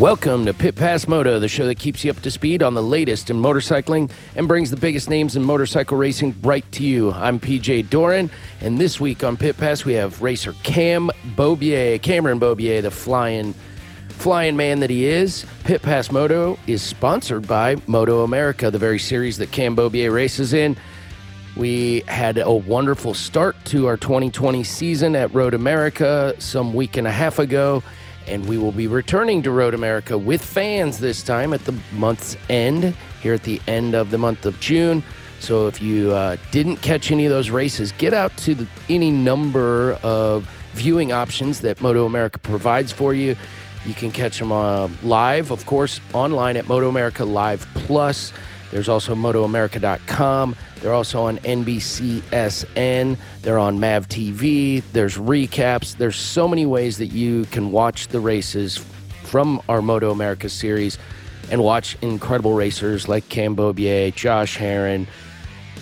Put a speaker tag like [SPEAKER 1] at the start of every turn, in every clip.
[SPEAKER 1] Welcome to Pit Pass Moto, the show that keeps you up to speed on the latest in motorcycling and brings the biggest names in motorcycle racing right to you. I'm PJ Doran, and this week on Pit Pass we have racer Cam Beaubier, Cameron Beaubier, the flying flying man that he is. Pit Pass Moto is sponsored by Moto America, the very series that Cam Beaubier races in. We had a wonderful start to our 2020 season at Road America some week and a half ago and we will be returning to Road America with fans this time at the month's end, here at the end of the month of June. So if you uh, didn't catch any of those races, get out to the, any number of viewing options that Moto America provides for you. You can catch them uh, live, of course, online at Moto America Live Plus. There's also MotoAmerica.com. They're also on NBCSN. They're on MAV TV. There's recaps. There's so many ways that you can watch the races from our Moto America series and watch incredible racers like Cam Beaubier, Josh Herrin,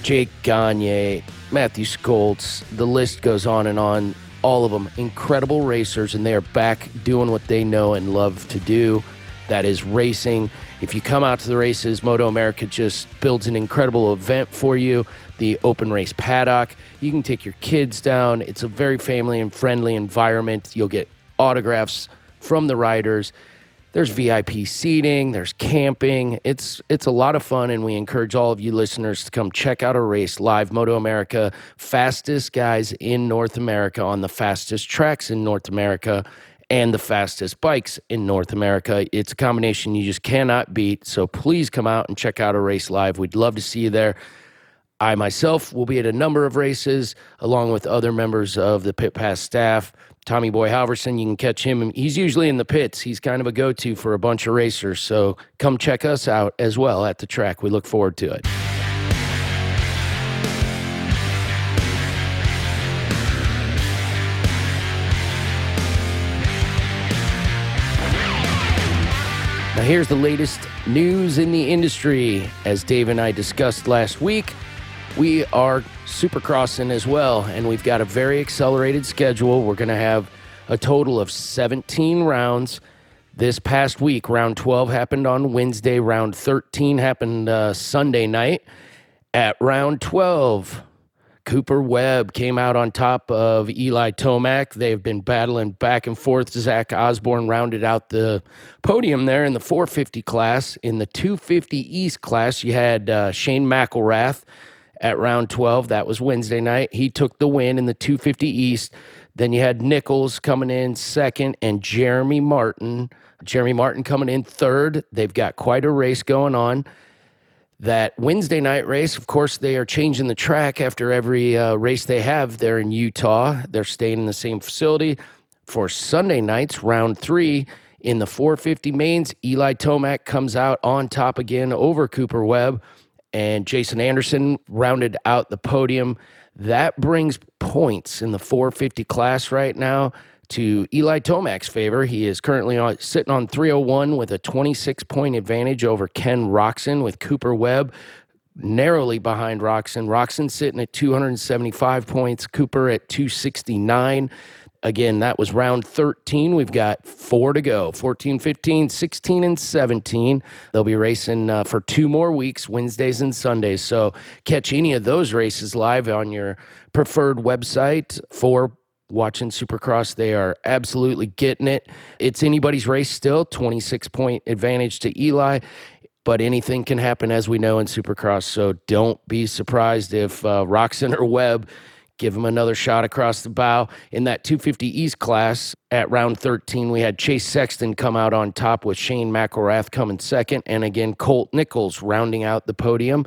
[SPEAKER 1] Jake Gagne, Matthew Scholtz. The list goes on and on. All of them incredible racers, and they are back doing what they know and love to do. That is racing. If you come out to the races, Moto America just builds an incredible event for you. The open race paddock. You can take your kids down. It's a very family and friendly environment. You'll get autographs from the riders. There's VIP seating, there's camping. It's it's a lot of fun and we encourage all of you listeners to come check out a race live Moto America, fastest guys in North America on the fastest tracks in North America and the fastest bikes in North America. It's a combination you just cannot beat. So please come out and check out a race live. We'd love to see you there. I myself will be at a number of races along with other members of the Pit Pass staff. Tommy Boy Halverson, you can catch him. He's usually in the pits. He's kind of a go to for a bunch of racers. So come check us out as well at the track. We look forward to it. Now, here's the latest news in the industry. As Dave and I discussed last week, we are supercrossing as well, and we've got a very accelerated schedule. We're going to have a total of 17 rounds this past week. Round 12 happened on Wednesday, round 13 happened uh, Sunday night. At round 12, Cooper Webb came out on top of Eli Tomac. They've been battling back and forth. Zach Osborne rounded out the podium there in the 450 class. In the 250 East class, you had uh, Shane McElrath at round 12. That was Wednesday night. He took the win in the 250 East. Then you had Nichols coming in second and Jeremy Martin. Jeremy Martin coming in third. They've got quite a race going on that Wednesday night race, of course, they are changing the track after every uh, race they have. They're in Utah. They're staying in the same facility. For Sunday nights, round three in the 450 mains, Eli Tomac comes out on top again over Cooper Webb, and Jason Anderson rounded out the podium. That brings points in the 450 class right now to Eli Tomac's favor. He is currently on, sitting on 301 with a 26 point advantage over Ken Roczen with Cooper Webb narrowly behind Roczen. Roczen sitting at 275 points, Cooper at 269. Again, that was round 13. We've got four to go 14, 15, 16, and 17. They'll be racing uh, for two more weeks, Wednesdays and Sundays. So catch any of those races live on your preferred website for watching Supercross. They are absolutely getting it. It's anybody's race still, 26 point advantage to Eli. But anything can happen, as we know in Supercross. So don't be surprised if uh, Roczen or Webb give him another shot across the bow. In that 250 East class at round 13, we had Chase Sexton come out on top with Shane McElrath coming second. And again, Colt Nichols rounding out the podium.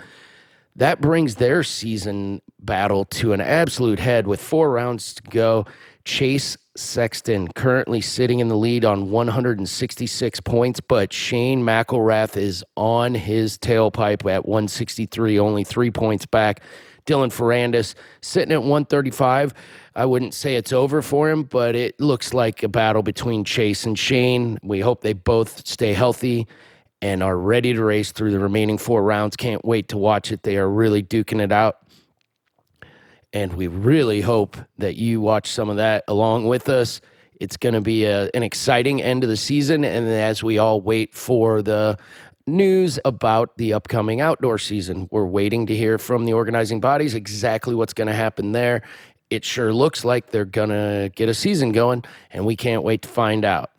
[SPEAKER 1] That brings their season battle to an absolute head with four rounds to go. Chase Sexton currently sitting in the lead on 166 points, but Shane McElrath is on his tailpipe at 163, only three points back. Dylan Ferrandis sitting at 135. I wouldn't say it's over for him, but it looks like a battle between Chase and Shane. We hope they both stay healthy and are ready to race through the remaining four rounds. Can't wait to watch it. They are really duking it out. And we really hope that you watch some of that along with us. It's going to be a, an exciting end of the season. And as we all wait for the news about the upcoming outdoor season, we're waiting to hear from the organizing bodies exactly what's going to happen there. It sure looks like they're going to get a season going, and we can't wait to find out.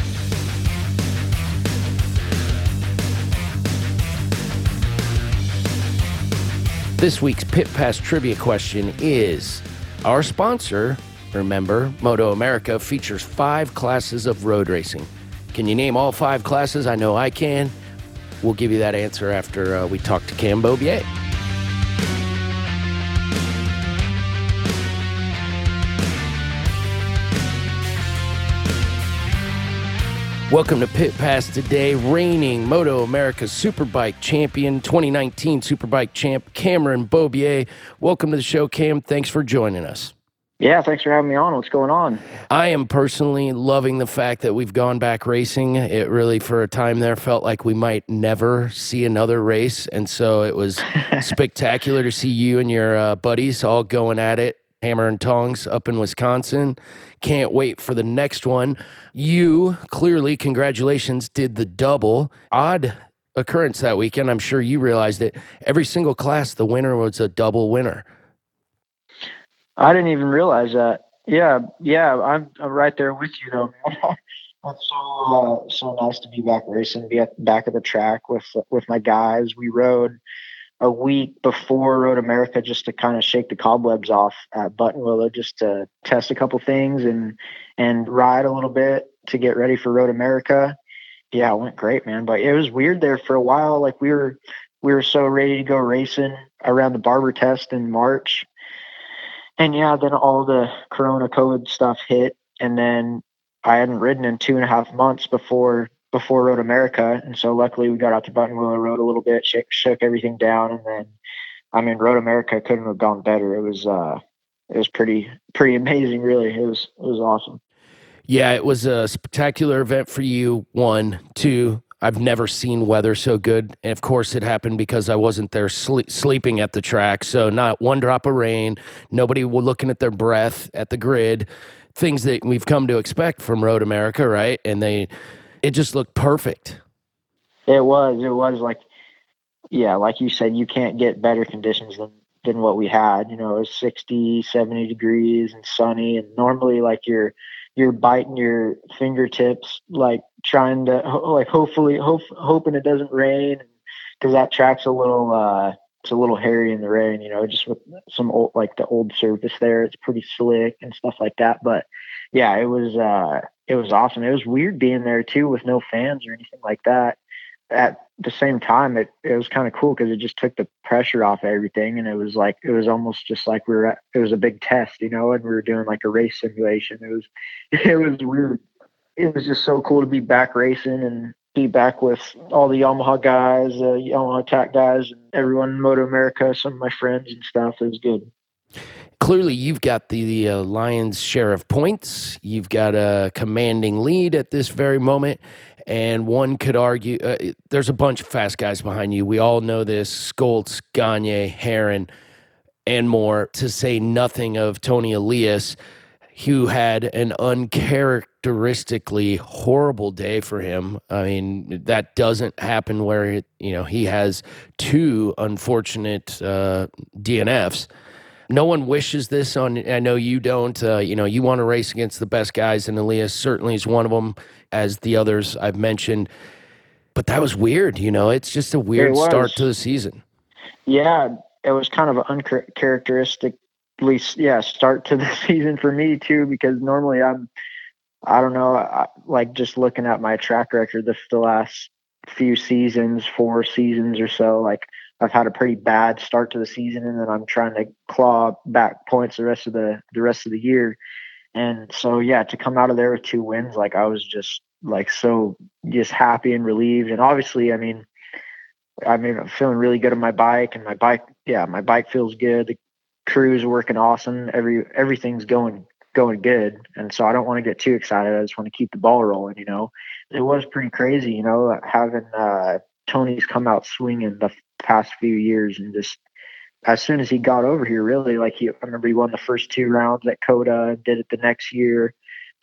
[SPEAKER 1] This week's Pit Pass trivia question is Our sponsor, remember, Moto America, features five classes of road racing. Can you name all five classes? I know I can. We'll give you that answer after uh, we talk to Cam Beaubier. Welcome to Pit Pass today. Reigning Moto America Superbike champion, 2019 Superbike champ, Cameron Beaubier. Welcome to the show, Cam. Thanks for joining us.
[SPEAKER 2] Yeah, thanks for having me on. What's going on?
[SPEAKER 1] I am personally loving the fact that we've gone back racing. It really, for a time there, felt like we might never see another race. And so it was spectacular to see you and your uh, buddies all going at it Hammer and Tongs up in Wisconsin. Can't wait for the next one. You clearly, congratulations, did the double. Odd occurrence that weekend. I'm sure you realized it. Every single class, the winner was a double winner.
[SPEAKER 2] I didn't even realize that. Yeah, yeah, I'm, I'm right there with you though. It's so uh, so nice to be back racing, be at back at the track with with my guys. We rode a week before Road America just to kind of shake the cobwebs off at Buttonwillow, just to test a couple things and and ride a little bit to get ready for Road America. Yeah, it went great, man. But it was weird there for a while. Like we were we were so ready to go racing around the barber test in March. And yeah, then all the corona COVID stuff hit and then I hadn't ridden in two and a half months before before Road America, and so luckily we got out to Buttonwillow Road a little bit, shook, shook everything down, and then I mean Road America couldn't have gone better. It was uh, it was pretty pretty amazing, really. It was it was awesome.
[SPEAKER 1] Yeah, it was a spectacular event for you. One, two. I've never seen weather so good, and of course, it happened because I wasn't there sleep, sleeping at the track. So not one drop of rain. Nobody looking at their breath at the grid. Things that we've come to expect from Road America, right? And they it just looked perfect.
[SPEAKER 2] It was. It was like, yeah, like you said, you can't get better conditions than than what we had. You know, it was 60, 70 degrees and sunny, and normally like you're you're biting your fingertips, like trying to like hopefully hope, hoping it doesn't rain, because that track's a little uh it's a little hairy in the rain. You know, just with some old like the old surface there, it's pretty slick and stuff like that. But yeah, it was uh it was awesome. It was weird being there too with no fans or anything like that. At the same time, it it was kind of cool because it just took the pressure off everything, and it was like it was almost just like we were at, it was a big test, you know, and we were doing like a race simulation. It was it was weird. It was just so cool to be back racing and be back with all the Yamaha guys, uh, Yamaha Attack guys, and everyone Moto America, some of my friends and stuff. It was good
[SPEAKER 1] clearly you've got the, the uh, Lions share of points. You've got a commanding lead at this very moment. And one could argue uh, there's a bunch of fast guys behind you. We all know this Scholtz, Gagne, Herrin, and more, to say nothing of Toni Elias, who had an uncharacteristically horrible day for him. I mean, that doesn't happen where, it, you know, he has two unfortunate uh, DNFs no one wishes this on. I know you don't. Uh, you know, you want to race against the best guys, and Elias certainly is one of them, as the others I've mentioned. But that was weird. You know, it's just a weird start to the season.
[SPEAKER 2] Yeah, it was kind of an yeah, start to the season for me too, because normally I'm, I don't know, I, like just looking at my track record the, the last few seasons, four seasons or so, like I've had a pretty bad start to the season, and then I'm trying to claw back points the rest of the the rest of the year. And so yeah, to come out of there with two wins, like I was just like so just happy and relieved. And obviously, I mean, I mean, I'm feeling really good on my bike, and my bike, yeah, my bike feels good. The crew's working awesome. Every everything's going going good, and so I don't want to get too excited. I just want to keep the ball rolling. You know, it was pretty crazy. You know, having uh, Toni's come out swinging the past few years, and just as soon as he got over here, really like he, I remember he won the first two rounds at COTA, did it the next year,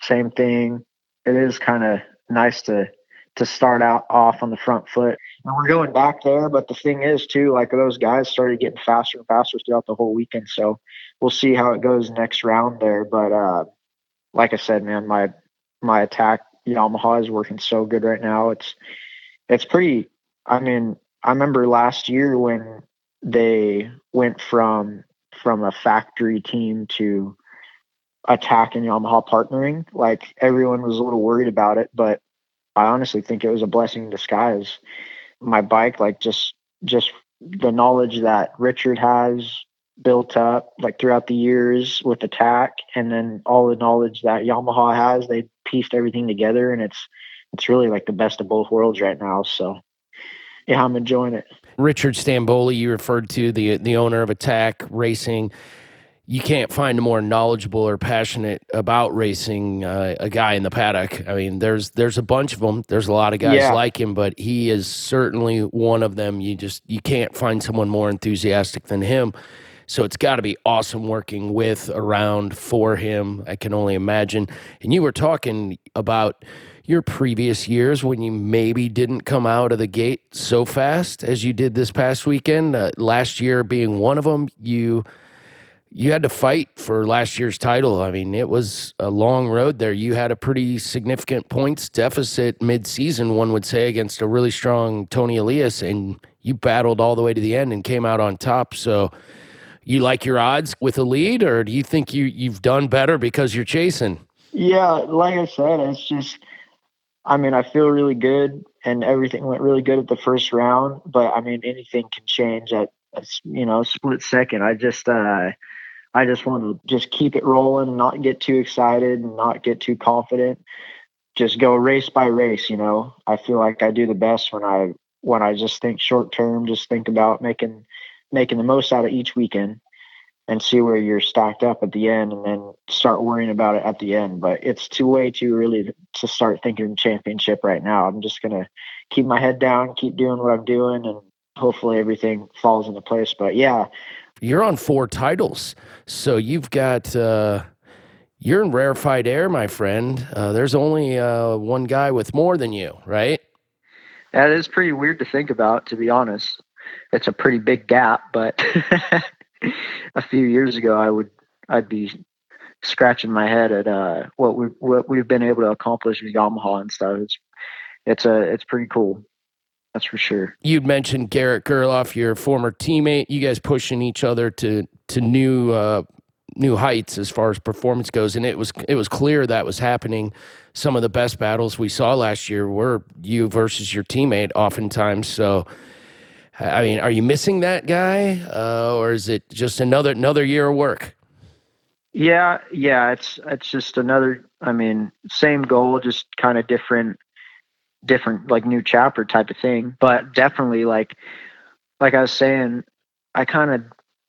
[SPEAKER 2] same thing. It is kind of nice to to start out off on the front foot. And we're going back there, but the thing is too, like those guys started getting faster and faster throughout the whole weekend. So we'll see how it goes next round there. But uh, like I said, man, my my attack Yamaha is working so good right now. It's it's pretty. I mean, I remember last year when they went from from a factory team to attack Yamaha partnering. Like everyone was a little worried about it, but I honestly think it was a blessing in disguise. My bike, like just just the knowledge that Richard has built up like throughout the years with attack and then all the knowledge that Yamaha has, they pieced everything together and it's it's really like the best of both worlds right now. So yeah, I'm enjoying it.
[SPEAKER 1] Richard Stanboli, you referred to the the owner of Attack Racing. You can't find a more knowledgeable or passionate about racing uh, a guy in the paddock. I mean, there's there's a bunch of them. There's a lot of guys yeah. like him, but he is certainly one of them. You just you can't find someone more enthusiastic than him. So it's got to be awesome working with, around, for him. I can only imagine. And you were talking about your previous years when you maybe didn't come out of the gate so fast as you did this past weekend. Uh, last year being one of them, you you had to fight for last year's title. I mean, it was a long road there. You had a pretty significant points deficit mid-season, one would say, against a really strong Toni Elias, and you battled all the way to the end and came out on top. So, you like your odds with a lead, or do you think you you've done better because you're chasing?
[SPEAKER 2] Yeah, like I said, it's just I mean, I feel really good and everything went really good at the first round, but I mean, anything can change at, you know, split second. I just, uh, I just want to just keep it rolling and not get too excited and not get too confident. Just go race by race, you know. I feel like I do the best when I when I just think short term, just think about making making the most out of each weekend and see where you're stacked up at the end and then start worrying about it at the end. But it's too way too early to start thinking championship right now. I'm just gonna keep my head down, keep doing what I'm doing and hopefully everything falls into place. But yeah.
[SPEAKER 1] You're on four titles. So you've got uh you're in rarefied air, my friend. Uh, there's only uh, one guy with more than you, right?
[SPEAKER 2] That is pretty weird to think about, to be honest. It's a pretty big gap, but a few years ago, I would I'd be scratching my head at uh, what we what we've been able to accomplish with Yamaha and stuff. It's it's a it's pretty cool. That's for sure.
[SPEAKER 1] You'd mentioned Garrett Gerloff, your former teammate. You guys pushing each other to to new uh, new heights as far as performance goes, and it was it was clear that was happening. Some of the best battles we saw last year were you versus your teammate, oftentimes. So I mean, are you missing that guy, uh, or is it just another another year of work?
[SPEAKER 2] Yeah, yeah, it's it's just another. I mean, same goal, just kind of different, different like new chapter type of thing. But definitely, like like I was saying, I kind of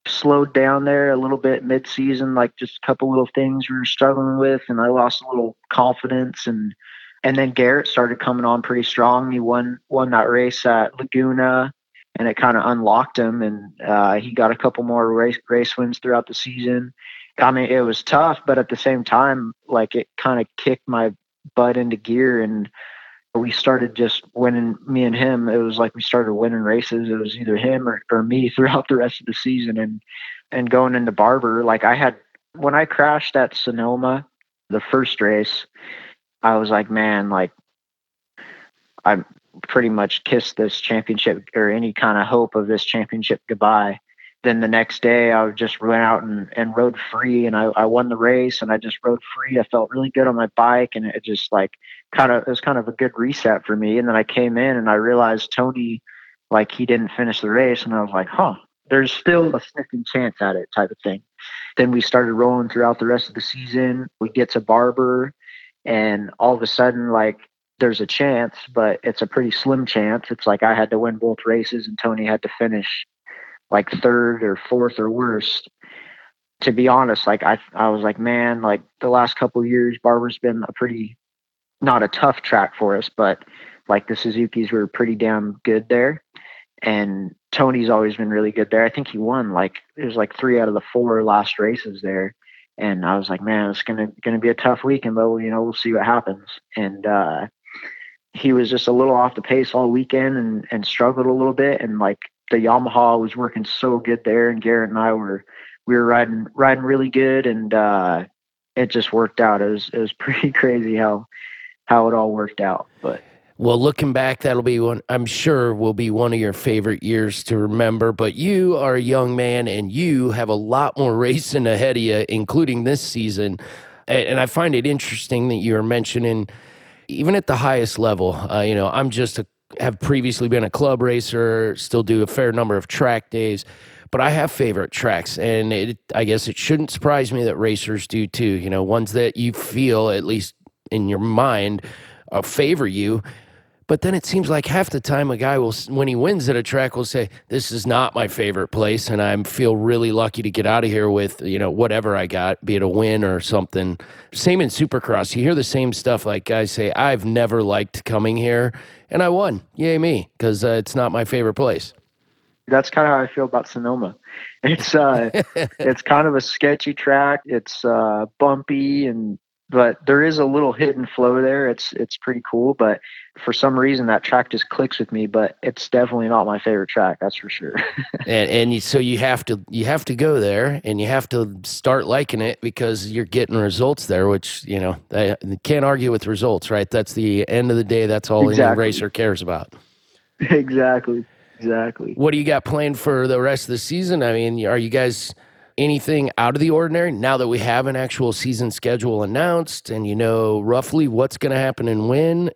[SPEAKER 2] slowed down there a little bit mid season, like just a couple little things we were struggling with, and I lost a little confidence and. And then Garrett started coming on pretty strong. He won won that race at Laguna and it kind of unlocked him. And uh, he got a couple more race race wins throughout the season. I mean, it was tough, but at the same time, like it kind of kicked my butt into gear, and we started just winning. Me and him, it was like we started winning races. It was either him or, or me throughout the rest of the season, and and going into Barber, like I had when I crashed at Sonoma, the first race, I was like, man, like I'm pretty much kissed this championship or any kind of hope of this championship goodbye. Then the next day, I just went out and, and rode free, and I, I won the race, and I just rode free. I felt really good on my bike, and it just like kind of it was kind of a good reset for me. And then I came in, and I realized Toni, like he didn't finish the race, and I was like, huh, there's still a sniffing chance at it type of thing. Then we started rolling throughout the rest of the season. We get to Barber, and all of a sudden, like there's a chance, but it's a pretty slim chance. It's like I had to win both races, and Toni had to finish like third or fourth or worst. To be honest, like I, I was like, man, like the last couple years, Barber's been a pretty, not a tough track for us, but like the Suzuki's were pretty damn good there and Toni's always been really good there. I think he won like it was like three out of the four last races there, and I was like, man, it's gonna gonna be a tough weekend, but you know we'll see what happens. And uh, he was just a little off the pace all weekend and and struggled a little bit, and like the Yamaha was working so good there, and Garrett and I were we were riding riding really good, and uh, it just worked out. It was it was pretty crazy how how it all worked out, but
[SPEAKER 1] well, looking back, that'll be one, I'm sure, will be one of your favorite years to remember. But you are a young man and you have a lot more racing ahead of you, including this season. And I find it interesting that you're mentioning, even at the highest level, uh, you know, I'm just a, have previously been a club racer, still do a fair number of track days but I have favorite tracks, and it, I guess it shouldn't surprise me that racers do too. You know, ones that you feel, at least in your mind, uh, favor you. But then it seems like half the time a guy will, when he wins at a track, will say, "This is not my favorite place," and I feel really lucky to get out of here with you know whatever I got, be it a win or something. Same in Supercross, you hear the same stuff. Like guys say, "I've never liked coming here, and I won, yay me," because uh, it's not my favorite place.
[SPEAKER 2] That's kind of how I feel about Sonoma. It's uh, it's kind of a sketchy track. It's uh, bumpy and but there is a little hidden flow there. It's it's pretty cool, but for some reason that track just clicks with me. But it's definitely not my favorite track, that's for sure.
[SPEAKER 1] and and you, so you have to you have to go there, and you have to start liking it because you're getting results there, which you know they can't argue with results, right? That's the end of the day. That's all exactly. any racer cares about.
[SPEAKER 2] Exactly. Exactly.
[SPEAKER 1] What do you got planned for the rest of the season? I mean, are you guys anything out of the ordinary now that we have an actual season schedule announced and you know roughly what's going to happen and when?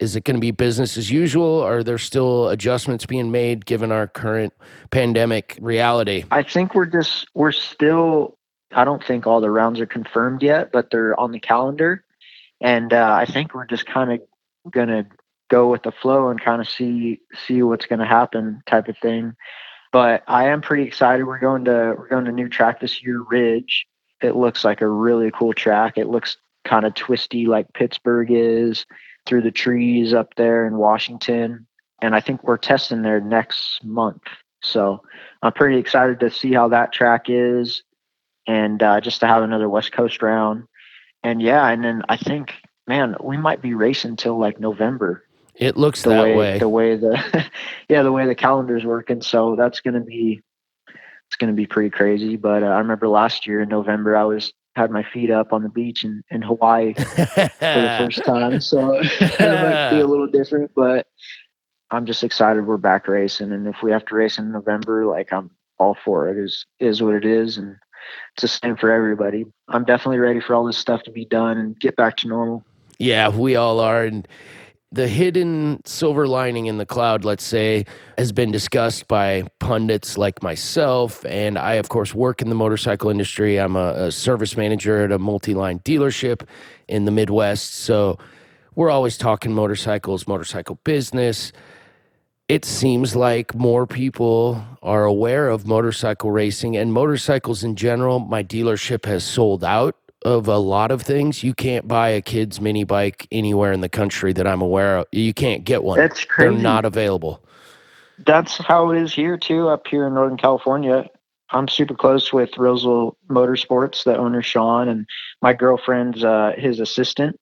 [SPEAKER 1] Is it going to be business as usual? Are there still adjustments being made given our current pandemic reality?
[SPEAKER 2] I think we're just, we're still, I don't think all the rounds are confirmed yet, but they're on the calendar. And uh, I think we're just kind of going to go with the flow and kind of see see what's going to happen type of thing but I am pretty excited. We're going to we're going to new track this year, Ridge. It looks like a really cool track. It looks kind of twisty like Pittsburgh is through the trees up there in Washington. And I think we're testing there next month. So I'm pretty excited to see how that track is and uh, just to have another West Coast round. And yeah, and then I think, man, we might be racing till like November
[SPEAKER 1] it looks
[SPEAKER 2] the
[SPEAKER 1] that
[SPEAKER 2] way,
[SPEAKER 1] way.
[SPEAKER 2] The way the yeah, the way the calendar's working. So that's gonna be it's gonna be pretty crazy. But uh, I remember last year in November, I was had my feet up on the beach in, in Hawaii for the first time. So it might be a little different, but I'm just excited we're back racing. And if we have to race in November, like I'm all for it. Is is what it is, and it's the same for everybody. I'm definitely ready for all this stuff to be done and get back to normal.
[SPEAKER 1] Yeah, we all are, and the hidden silver lining in the cloud, let's say, has been discussed by pundits like myself. And I, of course, work in the motorcycle industry. I'm a, a service manager at a multi line dealership in the Midwest. So we're always talking motorcycles, motorcycle business. It seems like more people are aware of motorcycle racing and motorcycles in general. My dealership has sold out of a lot of things. You can't buy a kid's mini bike anywhere in the country that I'm aware of. You can't get one.
[SPEAKER 2] That's crazy.
[SPEAKER 1] They're not available.
[SPEAKER 2] That's how it is here too, up here in Northern California. I'm super close with Roseville Motorsports, the owner Sean, and my girlfriend's uh, his assistant.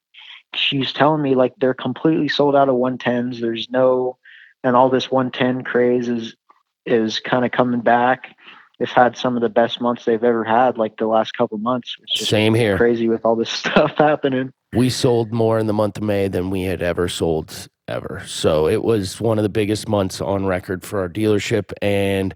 [SPEAKER 2] She's telling me like they're completely sold out of 110s. There's no, and all this 110 craze is is kind of coming back they've had some of the best months they've ever had, like the last couple months.
[SPEAKER 1] Same here.
[SPEAKER 2] Crazy with all this stuff happening.
[SPEAKER 1] We sold more in the month of May than we had ever sold ever. So it was one of the biggest months on record for our dealership. And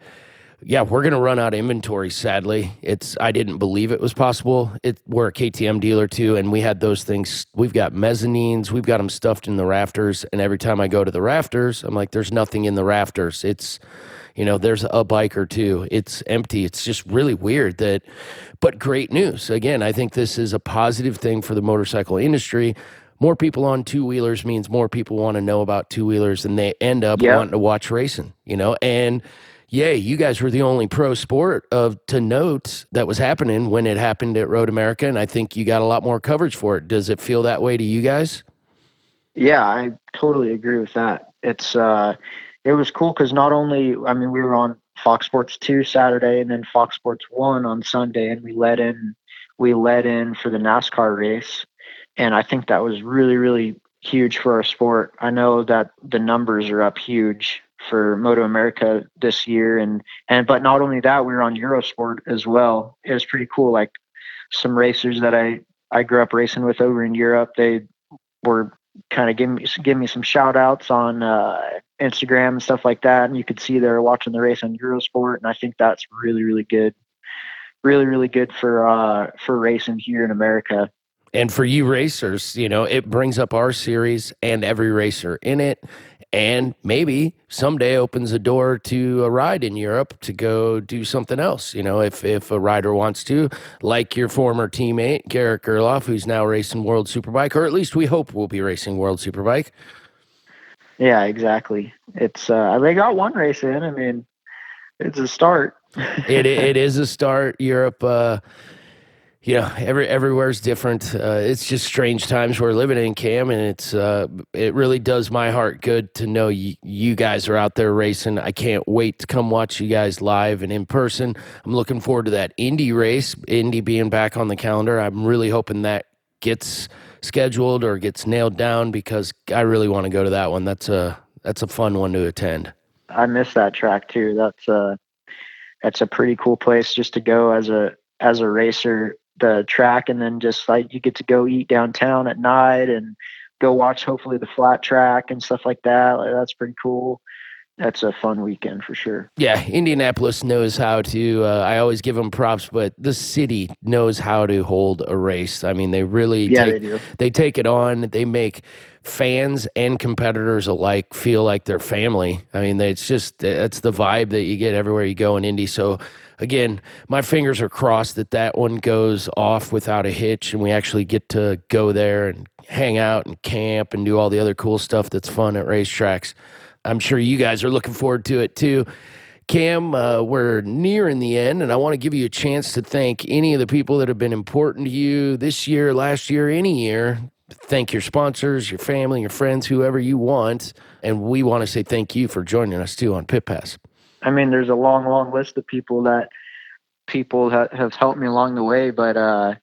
[SPEAKER 1] yeah, we're going to run out of inventory. Sadly, it's I didn't believe it was possible. It we're a KTM dealer too, and we had those things. We've got mezzanines, we've got them stuffed in the rafters, and every time I go to the rafters, I'm like, there's nothing in the rafters. It's you know, there's a bike or two. It's empty. It's just really weird that, but great news. Again, I think this is a positive thing for the motorcycle industry. More people on two wheelers means more people want to know about two wheelers and they end up yep. wanting to watch racing, you know, and yay, you guys were the only pro sport of to note that was happening when it happened at Road America, and I think you got a lot more coverage for it. Does it feel that way to you guys?
[SPEAKER 2] Yeah, I totally agree with that. It's uh, it was cool because not only I mean we were on Fox Sports two Saturday and then Fox Sports one on Sunday, and we let in we let in for the NASCAR race, and I think that was really really huge for our sport. I know that the numbers are up huge for Moto America this year, and and but not only that, we were on Eurosport as well. It was pretty cool. Like some racers that I I grew up racing with over in Europe, they were kind of giving me give me some shout outs on uh, Instagram and stuff like that, and you could see they're watching the race on Eurosport, and I think that's really really good, really really good for uh, for racing here in America.
[SPEAKER 1] And for you racers, you know, it brings up our series and every racer in it and maybe someday opens a door to a ride in Europe to go do something else. You know, if if a rider wants to, like your former teammate Garrett Gerloff, who's now racing World Superbike, or at least we hope will be racing World Superbike.
[SPEAKER 2] Yeah, exactly. It's uh, they got one race in. I mean, it's a start.
[SPEAKER 1] it it is a start. Europe. Uh, you know, every everywhere's different. Uh, it's just strange times we're living in, Cam, and it's uh, it really does my heart good to know you, you guys are out there racing. I can't wait to come watch you guys live and in person. I'm looking forward to that Indy race, Indy being back on the calendar. I'm really hoping that gets scheduled or gets nailed down because I really want to go to that one. That's a that's a fun one to attend.
[SPEAKER 2] I miss that track too. That's a that's a pretty cool place just to go as a as a racer the track and then just like you get to go eat downtown at night and go watch hopefully the flat track and stuff like that. Like, that's pretty cool. That's a fun weekend for sure.
[SPEAKER 1] Yeah, Indianapolis knows how to. Uh, I always give them props, but the city knows how to hold a race. I mean, they really
[SPEAKER 2] yeah,
[SPEAKER 1] take,
[SPEAKER 2] they, do.
[SPEAKER 1] they take it on. They make fans and competitors alike feel like they're family. I mean, it's just that's the vibe that you get everywhere you go in Indy. So again, my fingers are crossed that that one goes off without a hitch and we actually get to go there and hang out and camp and do all the other cool stuff that's fun at racetracks. I'm sure you guys are looking forward to it too. Cam, uh, we're nearing the end, and I want to give you a chance to thank any of the people that have been important to you this year, last year, any year. Thank your sponsors, your family, your friends, whoever you want. And we want to say thank you for joining us too on Pit Pass.
[SPEAKER 2] I mean, there's a long, long list of people that people ha- have helped me along the way. But uh,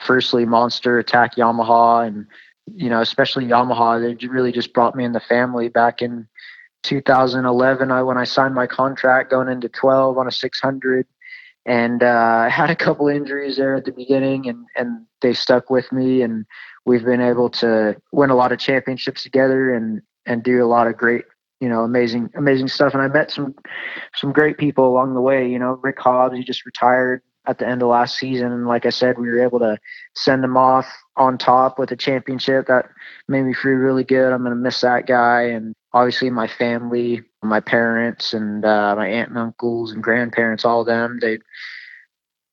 [SPEAKER 2] firstly, Monster Attack Yamaha, and you know, especially Yamaha, they really just brought me in the family back in 2011. I when I signed my contract going into 12 on a 600, and uh, I had a couple injuries there at the beginning, and and they stuck with me, and we've been able to win a lot of championships together and and do a lot of great you know, amazing, amazing stuff. And I met some, some great people along the way. You know, Rick Hobbs, he just retired at the end of last season, and like I said, we were able to send him off on top with a championship. That made me feel really good. I'm gonna miss that guy, and obviously my family, my parents, and uh, my aunt and uncles and grandparents, all of them. They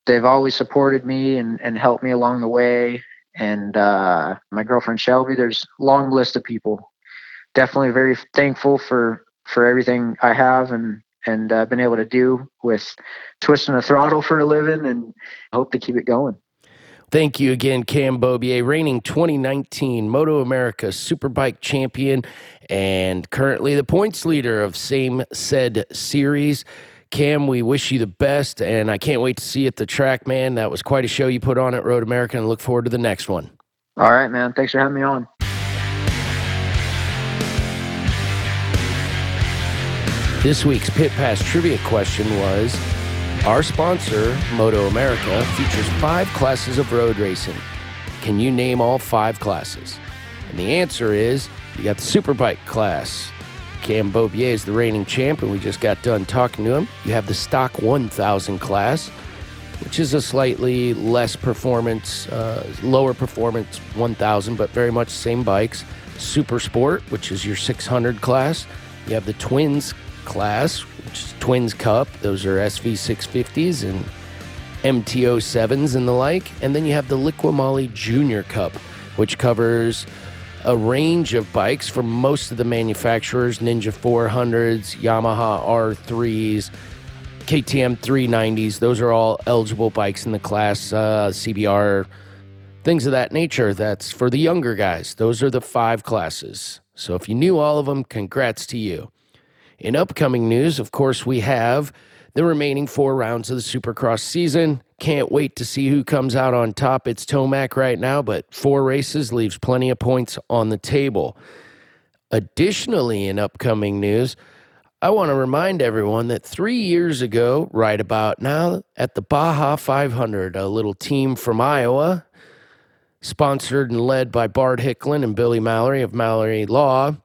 [SPEAKER 2] they've always supported me and, and helped me along the way. And uh, my girlfriend Shelby, there's long list of people definitely very thankful for for everything I have and and uh, been able to do with twisting the throttle for a living and hope to keep it going.
[SPEAKER 1] Thank you again, Cam Beaubier, reigning 2019 Moto America Superbike champion and currently the points leader of same said series. Cam, we wish you the best, and I can't wait to see you at the track, man. That was quite a show you put on at Road America, and look forward to the next one.
[SPEAKER 2] All right, man. Thanks for having me on.
[SPEAKER 1] This week's Pit Pass trivia question was Our sponsor, Moto America, features five classes of road racing. Can you name all five classes? And the answer is you got the Superbike class, Cam Beaubier is the reigning champ, and we just got done talking to him. You have the Stock 1000 class, which is a slightly less performance, uh, lower performance 1000, but very much same bikes. Super Sport, which is your 600 class. You have the Twins class, which is Twins Cup. Those are SV 650s and MT-07s and the like. And then you have the Liqui Junior Cup, which covers a range of bikes from most of the manufacturers Ninja 400s, Yamaha R3s, KTM 390s. Those are all eligible bikes in the class, uh, CBR, things of that nature. That's for the younger guys. Those are the five classes. So if you knew all of them, congrats to you. In upcoming news, of course, we have the remaining four rounds of the Supercross season. Can't wait to see who comes out on top. It's Tomac right now, but four races leaves plenty of points on the table. Additionally, in upcoming news, I want to remind everyone that three years ago, right about now, at the Baja 500, a little team from Iowa, sponsored and led by Bart Hicklin and Billy Mallory of Mallory Law,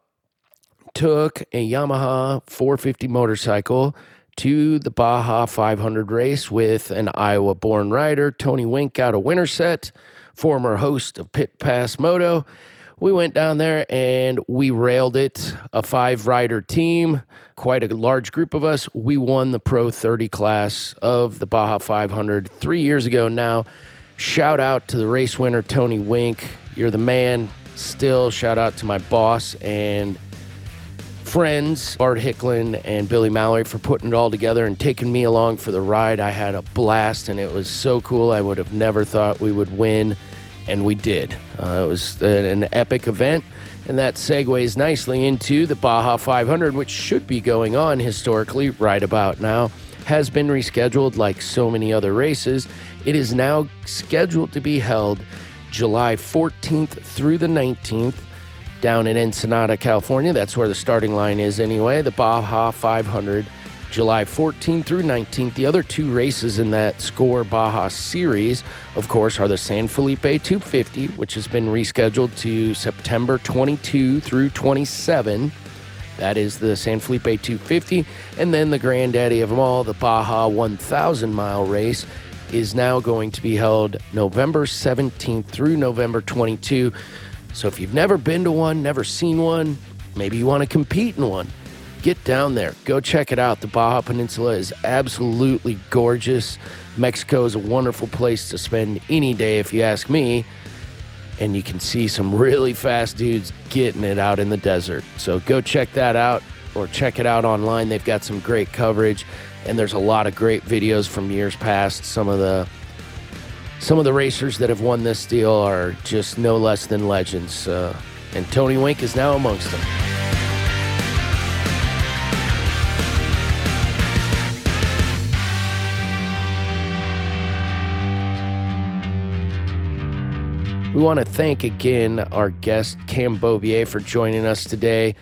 [SPEAKER 1] took a Yamaha 450 motorcycle to the Baja 500 race with an Iowa born rider, Tony Wink out of Winterset, former host of Pit Pass Moto. We went down there and we railed it, a five rider team, quite a large group of us. We won the Pro 30 class of the Baja 500 three years ago now. Shout out to the race winner, Tony Wink. You're the man. Still, shout out to my boss and friends, Bart Hicklin and Billy Mallory, for putting it all together and taking me along for the ride. I had a blast, and it was so cool. I would have never thought we would win, and we did. Uh, it was an epic event, and that segues nicely into the Baja 500, which should be going on historically right about now. Has been rescheduled like so many other races. It is now scheduled to be held July 14th through the 19th down in Ensenada, California. That's where the starting line is anyway. The Baja 500, July 14th through 19th. The other two races in that Score Baja series, of course, are the San Felipe 250, which has been rescheduled to September 22 through 27. That is the San Felipe 250. And then the granddaddy of them all, the Baja 1000 mile race, is now going to be held November 17th through November 22. So if you've never been to one, never seen one, maybe you want to compete in one, get down there. Go check it out. The Baja Peninsula is absolutely gorgeous. Mexico is a wonderful place to spend any day, if you ask me. And you can see some really fast dudes getting it out in the desert. So go check that out or check it out online. They've got some great coverage, and there's a lot of great videos from years past. Some of the some of the racers that have won this deal are just no less than legends. Uh, and Tony Wink is now amongst them. We want to thank again our guest, Cam Beaubier, for joining us today.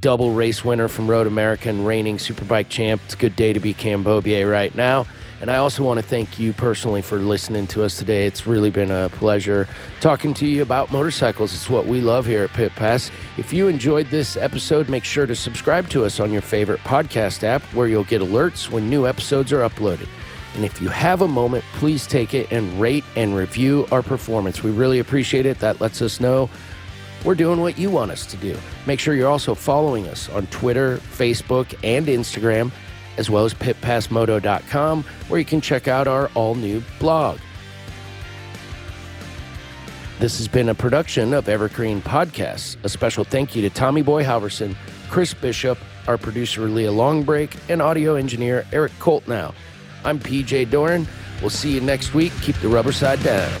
[SPEAKER 1] Double race winner from Road America and reigning Superbike champ. It's a good day to be Cam Beaubier right now. And I also want to thank you personally for listening to us today. It's really been a pleasure talking to you about motorcycles. It's what we love here at Pit Pass. If you enjoyed this episode, make sure to subscribe to us on your favorite podcast app where you'll get alerts when new episodes are uploaded. And if you have a moment, please take it and rate and review our performance. We really appreciate it. That lets us know we're doing what you want us to do. Make sure you're also following us on Twitter, Facebook, and Instagram as well as pitpassmoto.com, where you can check out our all new blog. This has been a production of Evergreen Podcasts. A special thank you to Tommy Boy Halverson, Chris Bishop, our producer Leah Longbreak, and audio engineer Eric Coltnow. I'm PJ Doran. We'll see you next week. Keep the rubber side down.